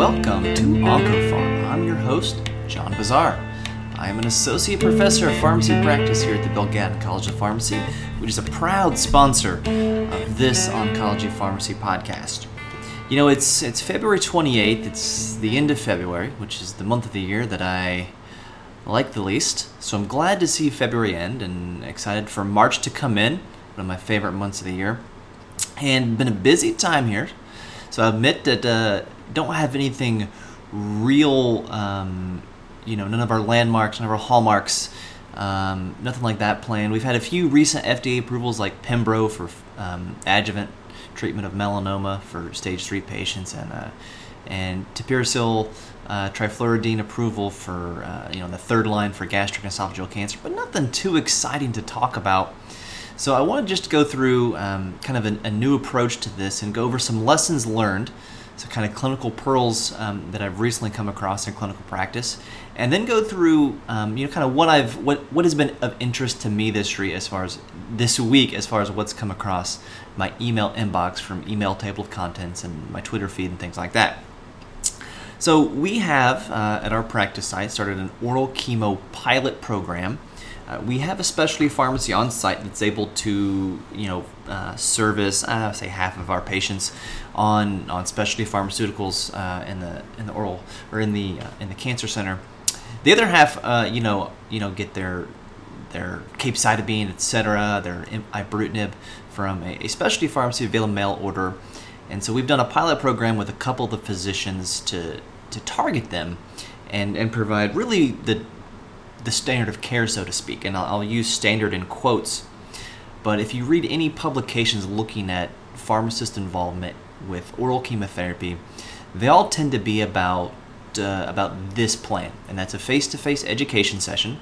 Welcome to OncoPharm. I'm your host, John Bossaer. I am an associate professor of pharmacy practice here at the Bill College of Pharmacy, which is a proud sponsor of this Oncology Pharmacy podcast. You know, it's it's February 28th. It's the end of February, which is the month of the year that I like the least. So I'm glad to see February end and excited for March to come in, one of my favorite months of the year. And been a busy time here. So I admit that uh, don't have anything real, um, you know, none of our landmarks, none of our hallmarks, um, nothing like that planned. We've had a few recent FDA approvals like Pembro for um, adjuvant treatment of melanoma for stage three patients, and uh, and Tipiracil uh, trifluridine approval for uh, you know the third line for gastric esophageal cancer, but nothing too exciting to talk about. So I want to just go through um, kind of a, a new approach to this and go over some lessons learned so kind of clinical pearls um, that I've recently come across in clinical practice, and then go through um, you know kind of what I've what what has been of interest to me this week as far as this week as far as what's come across my email inbox from email table of contents and my Twitter feed and things like that. So we have uh, at our practice site started an oral chemo pilot program uh, we have a specialty pharmacy on site that's able to, you know, uh, service, uh, say half of our patients on on specialty pharmaceuticals uh, in the in the oral or in the uh, in the cancer center. The other half, you know, you know, get their their capecitabine, etc., their ibrutinib from a, a specialty pharmacy via mail order. And so we've done a pilot program with a couple of the physicians to to target them and and provide really the the standard of care, so to speak. And I'll, I'll use standard in quotes. But if you read any publications looking at pharmacist involvement with oral chemotherapy, they all tend to be about uh, about this plan, and that's a face-to-face education session,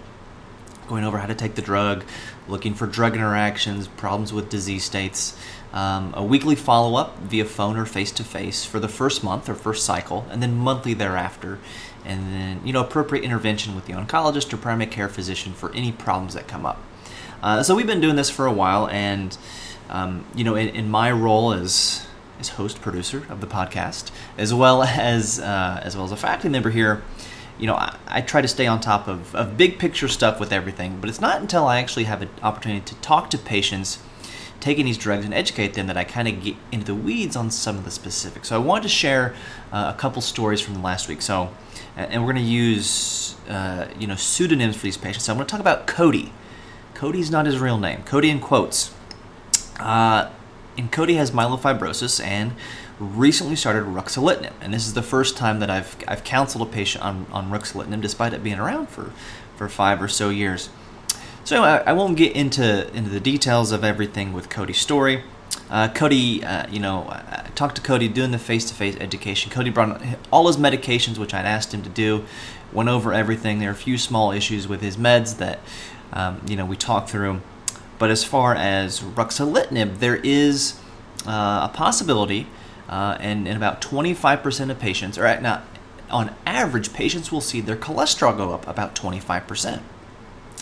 going over how to take the drug, looking for drug interactions, problems with disease states, um, a weekly follow-up via phone or face-to-face for the first month or first cycle, and then monthly thereafter, and then you know appropriate intervention with the oncologist or primary care physician for any problems that come up. Uh, so we've been doing this for a while, and um, you know, in, in, my role as as host producer of the podcast, as well as uh, as well as a faculty member here, you know, I, I, try to stay on top of, of big picture stuff with everything. But it's not until I actually have an opportunity to talk to patients taking these drugs and educate them that I kind of get into the weeds on some of the specifics. So I wanted to share uh, a couple stories from last week. So and we're going to use uh, you know pseudonyms for these patients. So I'm going to talk about Cody. Cody's not his real name. Cody in quotes. Uh, and Cody has myelofibrosis and recently started ruxolitinib. And this is the first time that I've, I've counseled a patient on, on ruxolitinib, despite it being around for, for five or so years. So I, I won't get into into the details of everything with Cody's story. Uh, Cody, uh, you know, I talked to Cody doing the face-to-face education. Cody brought all his medications, which I'd asked him to do. Went over everything. There are a few small issues with his meds that, um, you know, we talked through. But as far as ruxolitinib, there is uh, a possibility, uh, and in about 25% of patients, or at not on average, patients will see their cholesterol go up about 25%.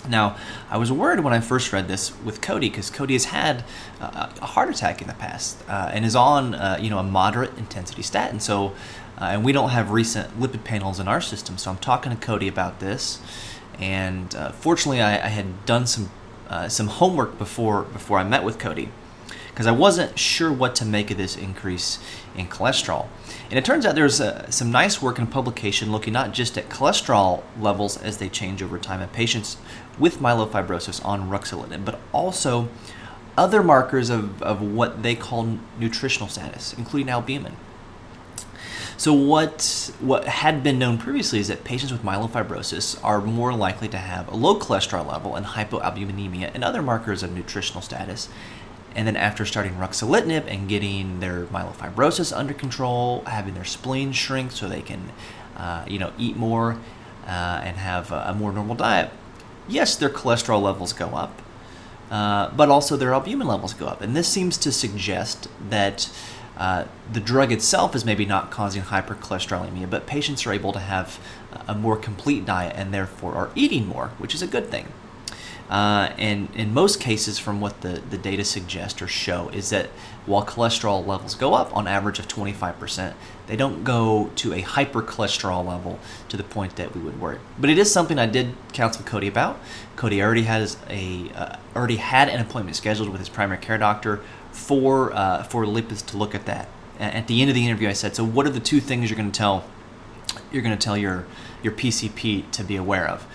Now, I was worried when I first read this with Cody because Cody has had uh, a heart attack in the past uh, and is on, uh, you know, a moderate intensity statin. So, uh, and we don't have recent lipid panels in our system. So I'm talking to Cody about this, and uh, fortunately, I, I, had done some uh, some homework before before I met with Cody because I wasn't sure what to make of this increase in cholesterol. And it turns out there's uh, some nice work in publication looking not just at cholesterol levels as they change over time in patients with myelofibrosis on ruxolitinib, but also other markers of, of what they call nutritional status, including albumin. So what what had been known previously is that patients with myelofibrosis are more likely to have a low cholesterol level and hypoalbuminemia and other markers of nutritional status and then after starting ruxolitinib and getting their myelofibrosis under control, having their spleen shrink so they can, uh, you know, eat more uh, and have a, more normal diet, yes, their cholesterol levels go up, uh, but also their albumin levels go up. And this seems to suggest that uh, the drug itself is maybe not causing hypercholesterolemia, but patients are able to have a more complete diet and therefore are eating more, which is a good thing. Uh, and in most cases, from what the, the data suggest or show, is that while cholesterol levels go up on average of 25%, they don't go to a hypercholesterol level to the point that we would worry. But it is something I did counsel Cody about. Cody already has a uh, already had an appointment scheduled with his primary care doctor for uh, for lipids to look at that. At the end of the interview, I said, "So, what are the two things you're going to tell you're going to tell your your PCP to be aware of?"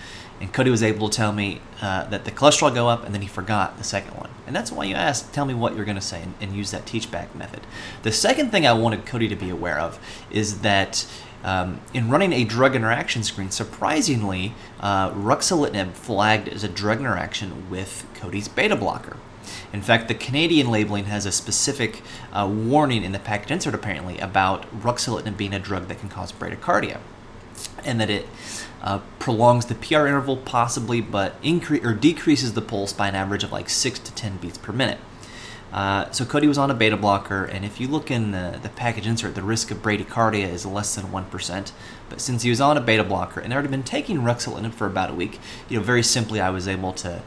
And Cody was able to tell me uh, that the cholesterol go up, and then he forgot the second one. And that's why you asked, tell me what you're going to say, and, and, use that teach back method. The second thing I wanted Cody to be aware of is that um, in running a drug interaction screen, surprisingly, uh, ruxolitinib flagged as a drug interaction with Cody's beta blocker. In fact, the Canadian labeling has a specific uh, warning in the package insert apparently about ruxolitinib being a drug that can cause bradycardia, and that it uh, prolongs the PR interval possibly, but increase or decreases the pulse by an average of like six to ten beats per minute. Uh, so Cody was on a beta blocker, and if you look in the, the package insert, the risk of bradycardia is less than one percent. But since he was on a beta blocker and already been taking ruxolitinib for about a week, you know, very simply, I was able to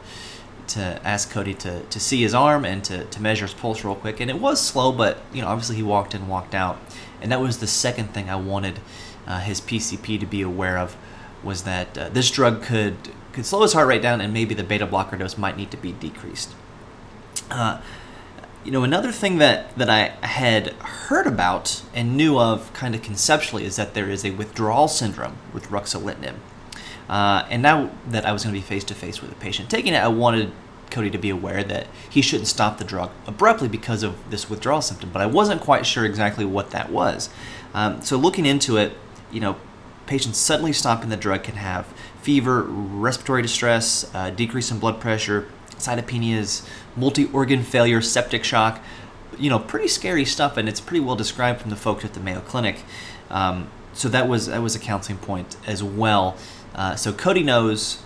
to ask Cody to, to see his arm and to, to measure his pulse real quick. And it was slow, but you know, obviously he walked in, walked out, and that was the second thing I wanted uh, his PCP to be aware of was that uh, this drug could could slow his heart rate down, and maybe the beta blocker dose might need to be decreased. Uh, you know, another thing that, that I had heard about and knew of kind of conceptually is that there is a withdrawal syndrome with ruxolitinib. Uh, and now that I was going to be face to face with a patient taking it, I wanted Cody to be aware that he shouldn't stop the drug abruptly because of this withdrawal symptom, but I wasn't quite sure exactly what that was. Um, so looking into it, you know, patients suddenly stopping the drug can have fever, respiratory distress, uh, decrease in blood pressure, cytopenias, multi-organ failure, septic shock. You know, pretty scary stuff, and it's pretty well described from the folks at the Mayo Clinic. Um, so that was that was a counseling point as well. Uh, so Cody knows,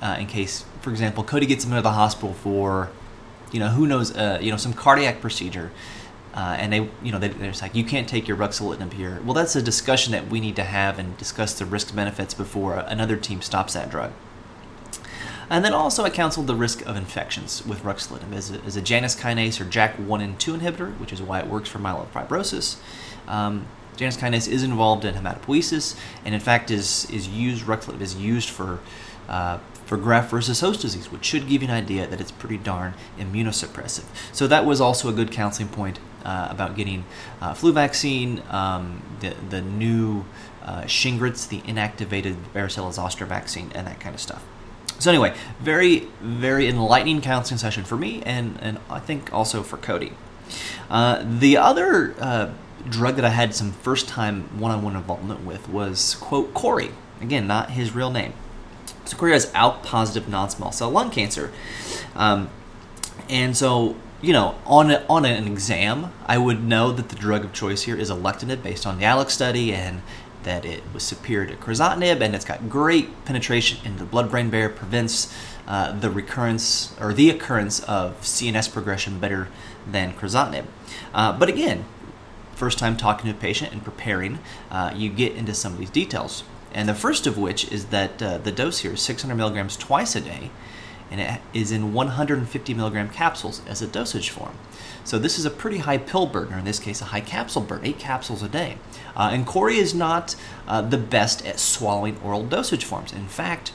uh, in case, for example, Cody gets him into the hospital for, you know, who knows, uh, you know, some cardiac procedure. Uh, and they, you know, they, are like, you can't take your ruxolitinib here. Well, that's a discussion that we need to have and discuss the risk benefits before another team stops that drug. And then also, I counseled the risk of infections with ruxolitinib as a, as a Janus kinase or JAK1 and 2 inhibitor, which is why it works for myelofibrosis. Um, Janus kinase is involved in hematopoiesis, and in fact, is is used ruxolitinib is used for uh, for graft versus host disease, which should give you an idea that it's pretty darn immunosuppressive. So that was also a good counseling point uh, about getting uh, flu vaccine, um, the the new uh, Shingrix, the inactivated varicella zoster vaccine, and that kind of stuff. So anyway, very very enlightening counseling session for me, and and I think also for Cody. Uh, the other uh, drug that I had some first time one on one involvement with was quote Corey. Again, not his real name. So Corey has ALK positive non small cell lung cancer. Um, and so you know, on a, on an exam, I would know that the drug of choice here is alectinib based on the ALEX study and that it was superior to crizotinib and it's got great penetration into the blood-brain barrier, prevents uh, the recurrence or the occurrence of CNS progression better than crizotinib. Uh, but again, first time talking to a patient and preparing, uh, you get into some of these details. And the first of which is that uh, the dose here is 600 milligrams twice a day and it is in 150 milligram capsules as a dosage form. So this is a pretty high pill burden, or in this case, a high capsule burden, eight capsules a day. Uh, and Corey is not uh, the best at swallowing oral dosage forms. In fact,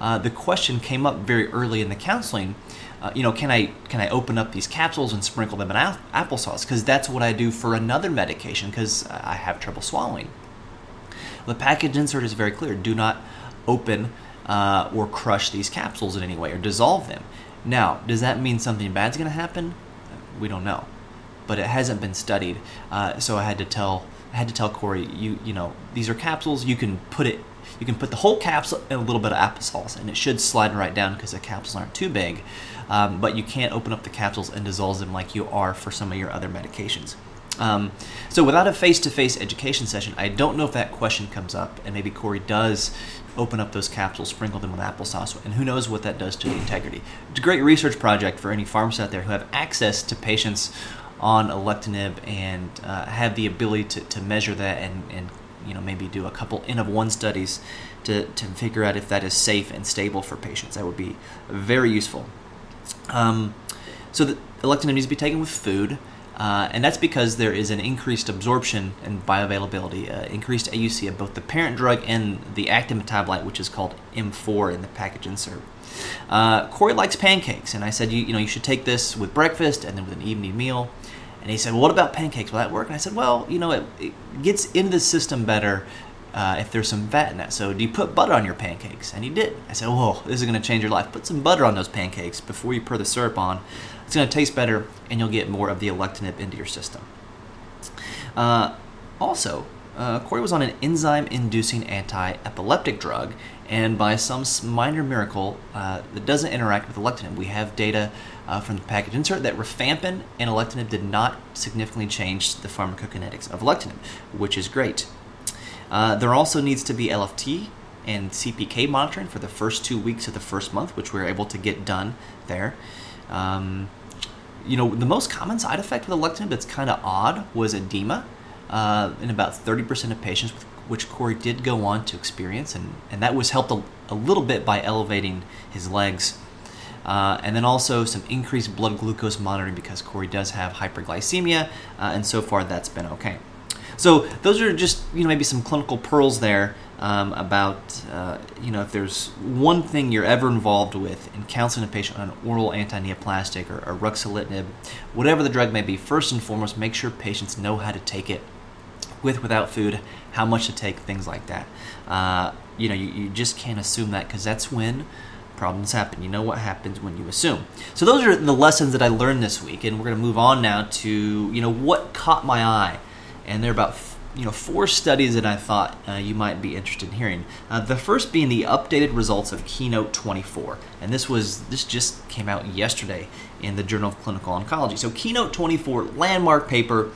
uh, the question came up very early in the counseling. Uh, you know, can I can I open up these capsules and sprinkle them in a- applesauce? Because that's what I do for another medication because I have trouble swallowing. The package insert is very clear: do not open uh, or crush these capsules in any way or dissolve them. Now, does that mean something bad's going to happen? We don't know, but it hasn't been studied. Uh, so I had to tell I had to tell Corey, you you know these are capsules. You can put it you can put the whole capsule in a little bit of applesauce, and it should slide right down because the capsules aren't too big. Um, but you can't open up the capsules and dissolve them like you are for some of your other medications. Um, so without a face-to-face education session, I don't know if that question comes up, and maybe Corey does open up those capsules, sprinkle them with applesauce, and who knows what that does to the integrity. It's a great research project for any pharmacists out there who have access to patients on alectinib and uh, have the ability to, to measure that and, and you know maybe do a couple n of one studies to, to figure out if that is safe and stable for patients. That would be very useful. Um, so the alectinib needs to be taken with food. Uh, and that's because there is an increased absorption and bioavailability, uh, increased AUC of both the parent drug and the active metabolite, which is called M4 in the package insert. Uh, Corey likes pancakes, and I said, you, you know, you should take this with breakfast and then with an evening meal. And he said, well, what about pancakes? Will that work? And I said, well, you know, it, it gets into the system better uh, if there's some fat in that. So, do you put butter on your pancakes? And he did. I said, whoa, this is going to change your life. Put some butter on those pancakes before you pour the syrup on. It's going to taste better, and you'll get more of the alectinib into your system. Uh, also, uh, Corey was on an enzyme inducing anti epileptic drug, and by some minor miracle, uh, that doesn't interact with alectinib. We have data uh, from the package insert that rifampin and alectinib did not significantly change the pharmacokinetics of alectinib, which is great. Uh, there also needs to be LFT and CPK monitoring for the first two weeks of the first month, which we were able to get done there. Um, you know, the most common side effect with alectinib that's kind of odd was edema uh, in about 30% of patients, which Corey did go on to experience, and, and that was helped a, a little bit by elevating his legs. Uh, and then also some increased blood glucose monitoring because Corey does have hyperglycemia, uh, and so far that's been okay. So those are just you know maybe some clinical pearls there um, about uh, you know if there's one thing you're ever involved with in counseling a patient on an oral anti-neoplastic or, or ruxolitinib, whatever the drug may be. First and foremost, make sure patients know how to take it with without food, how much to take, things like that. Uh, you know you, you just can't assume that because that's when problems happen. You know what happens when you assume. So those are the lessons that I learned this week, and we're going to move on now to you know what caught my eye and there are about you know four studies that I thought uh, you might be interested in hearing. Uh, the first being the updated results of Keynote 24, and this was this just came out yesterday in the Journal of Clinical Oncology. So Keynote 24, landmark paper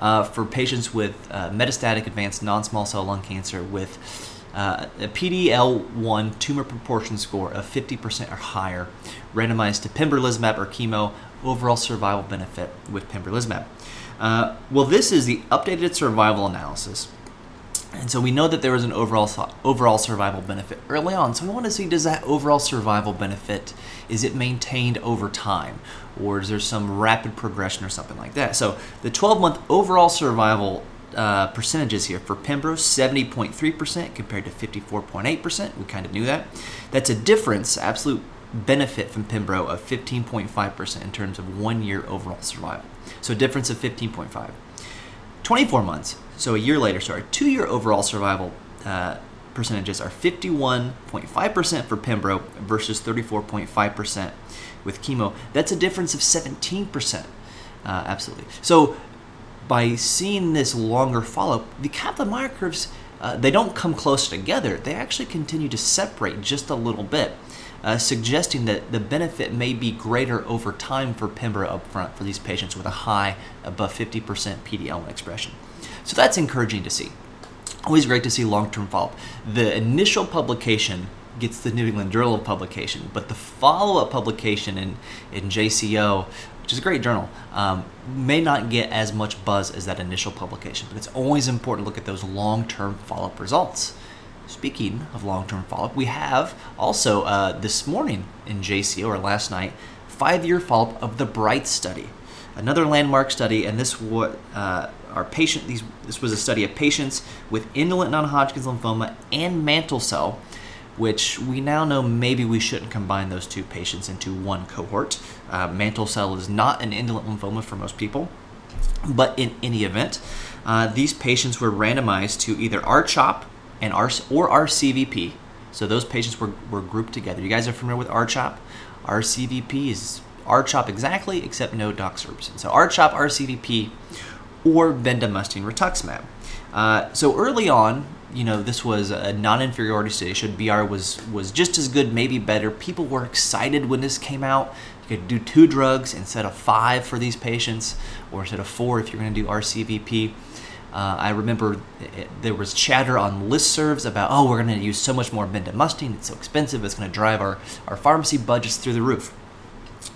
uh, for patients with uh, metastatic advanced non-small cell lung cancer with. Uh, a PD-L1 tumor proportion score of 50% or higher, randomized to pembrolizumab or chemo, overall survival benefit with pembrolizumab. Uh, well, this is the updated survival analysis. And so we know that there was an overall overall survival benefit early on. So we want to see does that overall survival benefit is it maintained over time or is there some rapid progression or something like that? So the 12 month overall survival uh, percentages here for Pembro 70.3% compared to 54.8%. We kind of knew that. That's a difference, absolute benefit from Pembro of 15.5% in terms of one year overall survival. So a difference of 15.5. 24 months, so a year later, sorry, two year overall survival uh, percentages are 51.5% for Pembro versus 34.5% with chemo. That's a difference of 17%. Uh, absolutely. So by seeing this longer follow up, the Kaplan-Meier curves uh, they don't come close together. They actually continue to separate just a little bit uh, suggesting that the benefit may be greater over time for Pembro upfront for these patients with a high, above 50% PD-L1 expression. So that's encouraging to see. Always great to see long-term follow-up. The initial publication gets the New England Journal of Publication, but the follow-up publication in, in JCO, which is a great journal, um, may not get as much buzz as that initial publication. But it's always important to look at those long-term follow-up results. Speaking of long term follow up, we have also uh, this morning in JCO or last night five year follow up of the Bright study, another landmark study, and this what uh, our patient these this was a study of patients with indolent non-Hodgkin's lymphoma and mantle cell, which we now know maybe we shouldn't combine those two patients into one cohort. Uh, mantle cell is not an indolent lymphoma for most people, but in any event, uh, these patients were randomized to either R-CHOP and R or RCVP. So those patients were, were grouped together. You guys are familiar with R-CHOP? RCVP is R-CHOP exactly, except no doxorubicin. So R-CHOP, RCVP, or bendamustine rituximab. Uh, so early on, you know, this was a non-inferiority study. Should BR was was just as good, maybe better. People were excited when this came out. You could do two drugs instead of five for these patients, or instead of four if you're going to do RCVP. Uh, I remember it, there was chatter on listservs about, oh, we're going to use so much more bendamustine. It's so expensive. It's going to drive our, our pharmacy budgets through the roof.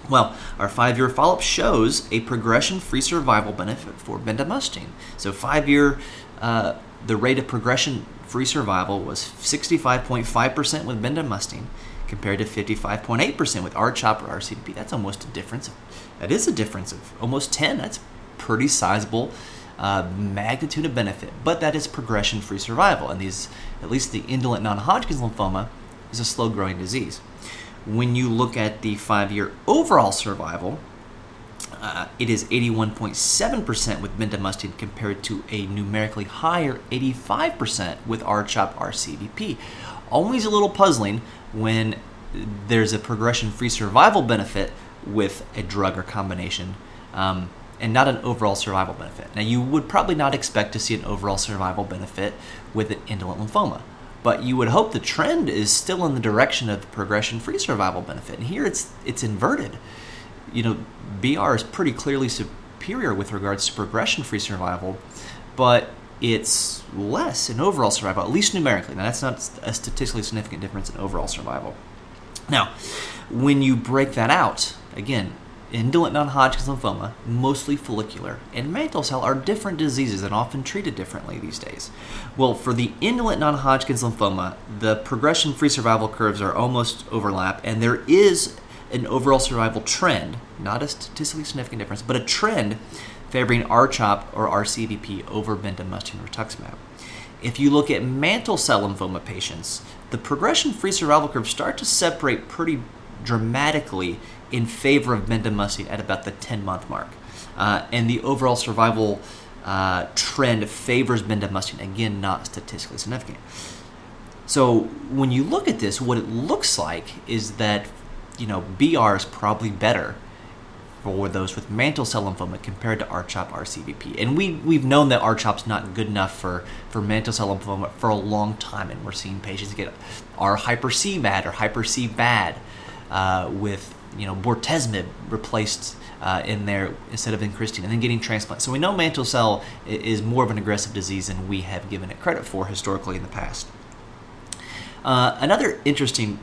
Well, our five year follow up shows a progression free survival benefit for bendamustine. So, five year uh, the rate of progression free survival was 65.5% with bendamustine compared to 55.8% with R-CHOP or RCVP. That's almost a difference. That is a difference of almost 10. That's pretty sizable uh, magnitude of benefit, but that is progression-free survival. And these, at least the indolent non-Hodgkin's lymphoma, is a slow-growing disease. When you look at the five-year overall survival, uh, it is 81.7% with bendamustine compared to a numerically higher 85% with R-CHOP RCVP. Always a little puzzling when there's a progression-free survival benefit with a drug or combination. Um, and not an overall survival benefit. Now, you would probably not expect to see an overall survival benefit with an indolent lymphoma, but you would hope the trend is still in the direction of progression-free survival benefit. And here it's it's inverted. You know, BR is pretty clearly superior with regards to progression-free survival, but it's less in overall survival, at least numerically. Now, that's not a statistically significant difference in overall survival. Now, when you break that out, again, indolent non-Hodgkin's lymphoma, mostly follicular, and mantle cell are different diseases and often treated differently these days. Well, for the indolent non-Hodgkin's lymphoma, the progression-free survival curves are almost overlap, and there is an overall survival trend, not a statistically significant difference, but a trend favoring R-CHOP or RCVP over bendamustine rituximab. If you look at mantle cell lymphoma patients, the progression-free survival curves start to separate pretty dramatically in favor of bendamustine at about the 10 month mark. Uh, and the overall survival uh, trend favors bendamustine, again, not statistically significant. So when you look at this, what it looks like is that you know BR is probably better for those with mantle cell lymphoma compared to R-CHOP RCVP. And we we've known that R-CHOP's not good enough for for mantle cell lymphoma for a long time, and we're seeing patients get R hyper CVAD or hyper CVAD uh, with you know bortezomib replaced uh, in there instead of vincristine, and then getting transplant. So we know mantle cell is more of an aggressive disease than we have given it credit for historically in the past. Uh, another interesting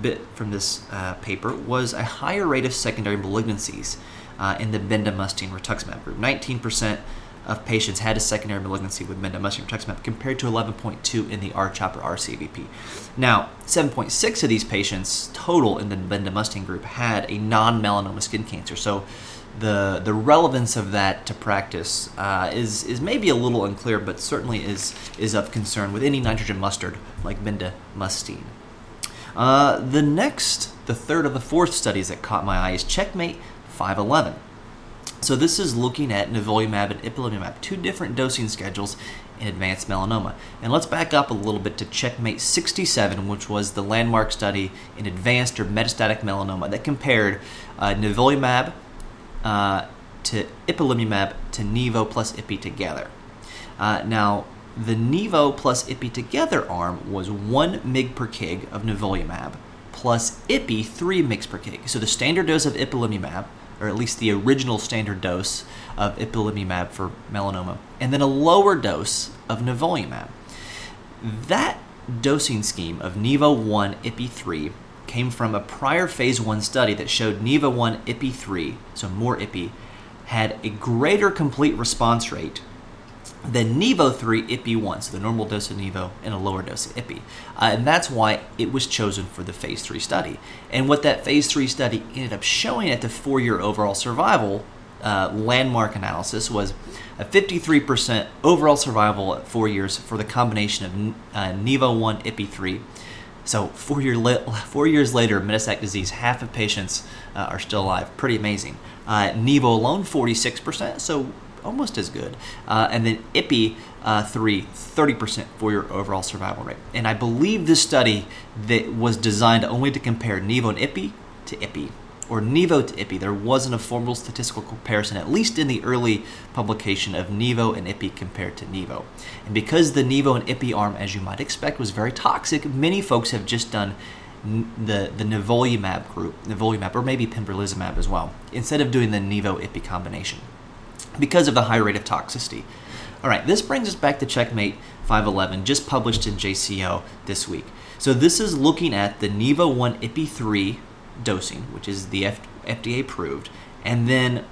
bit from this uh, paper was a higher rate of secondary malignancies uh, in the bendamustine rituximab group. 19% of patients had a secondary malignancy with bendamustine rituximab compared to 11.2 in the R-CHOP or RCVP. Now, 7.6 of these patients total in the bendamustine group had a non-melanoma skin cancer. So the the relevance of that to practice uh, is is maybe a little unclear, but certainly is is of concern with any nitrogen mustard like bendamustine. Uh, the next, the third of the fourth studies that caught my eye is Checkmate 511. So this is looking at nivolumab and ipilimumab, two different dosing schedules in advanced melanoma. And let's back up a little bit to Checkmate 67, which was the landmark study in advanced or metastatic melanoma that compared uh, nivolumab uh, to ipilimumab to nivo plus ipi together. Uh, now, the nivo plus ipi together arm was 1 mg per kg of nivolumab plus ipi 3 mg per kg. So the standard dose of ipilimumab or at least the original standard dose of ipilimumab for melanoma, and then a lower dose of nivolumab. That dosing scheme of Nivo 1 Ipi 3 came from a prior phase 1 study that showed Nivo 1 Ipi 3, so more Ipi, had a greater complete response rate then Nivo 3 IPI 1, so the normal dose of Nivo and a lower dose of IPI. Uh, and that's why it was chosen for the phase 3 study. And what that phase 3 study ended up showing at the four year overall survival uh, landmark analysis was a 53% overall survival at four years for the combination of uh, Nivo 1 IPI 3. So four, year four years later, metastatic disease, half of patients uh, are still alive. Pretty amazing. Uh, Nivo alone, 46%. So almost as good. Uh, and then IPI uh, 3, 30% for your overall survival rate. And I believe this study that was designed only to compare Nivo and IPI to IPI or Nivo to IPI. There wasn't a formal statistical comparison, at least in the early publication of Nivo and IPI compared to Nivo. And because the Nivo and IPI arm, as you might expect, was very toxic, many folks have just done the the nivolumab group, nivolumab, or maybe pembrolizumab as well, instead of doing the Nivo IPI combination because of the high rate of toxicity. All right, this brings us back to Checkmate 511, just published in JCO this week. So this is looking at the Nivo 1 IPI3 dosing, which is the F- FDA approved, and then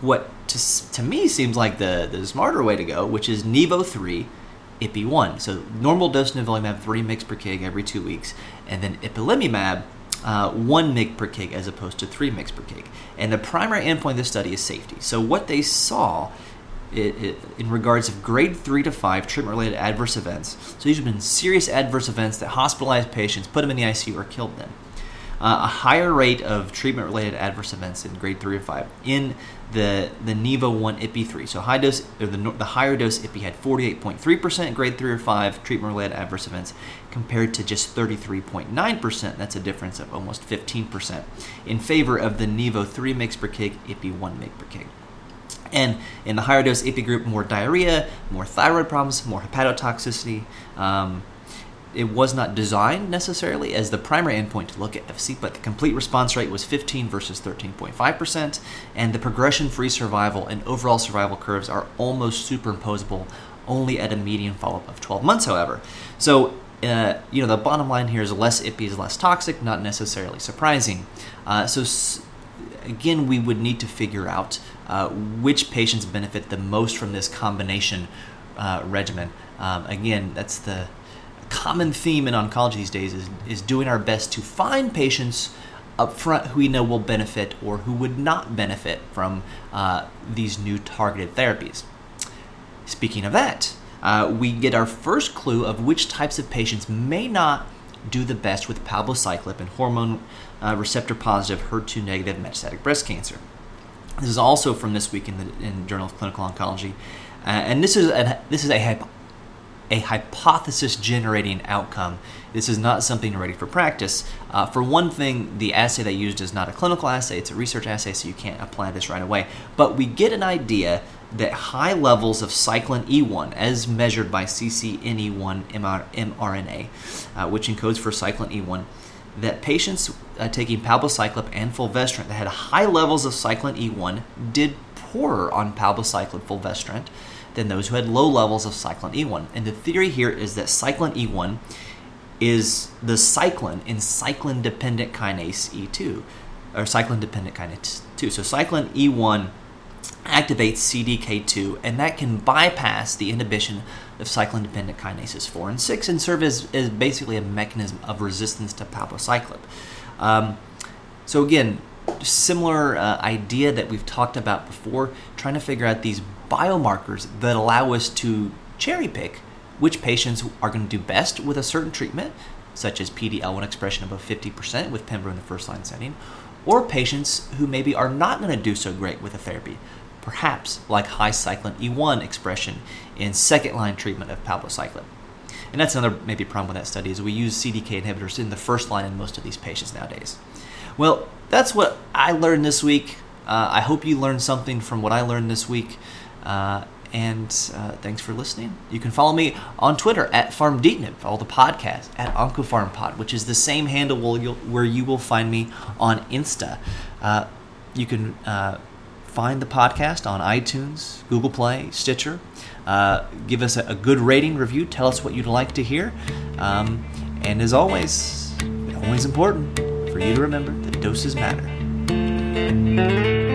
what to, to me seems like the, the smarter way to go, which is Nivo 3 IPI-1. So normal dose nivolumab 3 mg per kg every two weeks, and then ipilimumab uh, 1 mg per kg as opposed to 3 mg per kg. And the primary endpoint of this study is safety. So what they saw it, it, in regards of grade 3 to 5 treatment-related adverse events. So these have been serious adverse events that hospitalized patients, put them in the ICU, or killed them. Uh, a higher rate of treatment-related adverse events in grade 3 or 5 in the the Nivo 1 IPI 3. So high dose or the, the higher dose IPI had 48.3% grade 3 or 5 treatment-related adverse events compared to just 33.9%. That's a difference of almost 15% in favor of the Nivo 3 mg per kg IPI 1 mg per kg. And in the higher dose IPI group, more diarrhea, more thyroid problems, more hepatotoxicity. Um, it was not designed necessarily as the primary endpoint to look at FC, but the complete response rate was 15 versus 13.5%, and the progression free survival and overall survival curves are almost superimposable only at a median follow up of 12 months, however. So, uh, you know, the bottom line here is less IPI is less toxic, not necessarily surprising. Uh, so, s- again, we would need to figure out uh, which patients benefit the most from this combination uh, regimen. Um, again, that's the common theme in oncology these days is, is doing our best to find patients up front who we know will benefit or who would not benefit from uh, these new targeted therapies. Speaking of that, uh, we get our first clue of which types of patients may not do the best with palbociclib and hormone uh, receptor positive HER2 negative metastatic breast cancer. This is also from this week in the in Journal of Clinical Oncology, uh, and this is a, this is a a hypothesis generating outcome. This is not something ready for practice. Uh, for one thing, the assay they used is not a clinical assay, it's a research assay, so you can't apply this right away. But we get an idea that high levels of cyclin E1, as measured by CCNE1 mRNA, uh, which encodes for cyclin E1, that patients uh, taking palbociclib and fulvestrant that had high levels of cyclin E1 did poorer on palbociclib fulvestrant than those who had low levels of cyclin E1. And the theory here is that cyclin E1 is the cyclin in cyclin dependent kinase E2, or cyclin dependent kinase 2. So cyclin E1 activates CDK2, and that can bypass the inhibition of cyclin dependent kinases 4 and 6 and serve as, as basically a mechanism of resistance to palbociclib. Um, so, again, similar uh, idea that we've talked about before, trying to figure out these biomarkers that allow us to cherry pick which patients are going to do best with a certain treatment, such as PD-L1 expression above 50% with Pembro in the first line setting, or patients who maybe are not going to do so great with a therapy, perhaps like high cyclin E1 expression in second line treatment of palbociclib. And that's another maybe problem with that study is we use CDK inhibitors in the first line in most of these patients nowadays. Well, that's what I learned this week. Uh, I hope you learned something from what I learned this week. Uh, and uh, thanks for listening. You can follow me on Twitter at FarmDeetnip, follow the podcast at OncoPharmPod, which is the same handle where you will find me on Insta. Uh, you can uh, find the podcast on iTunes, Google Play, Stitcher. Uh, give us a, a, good rating review. Tell us what you'd like to hear. Um, and as always, always important for you to remember that doses matter. Thank you.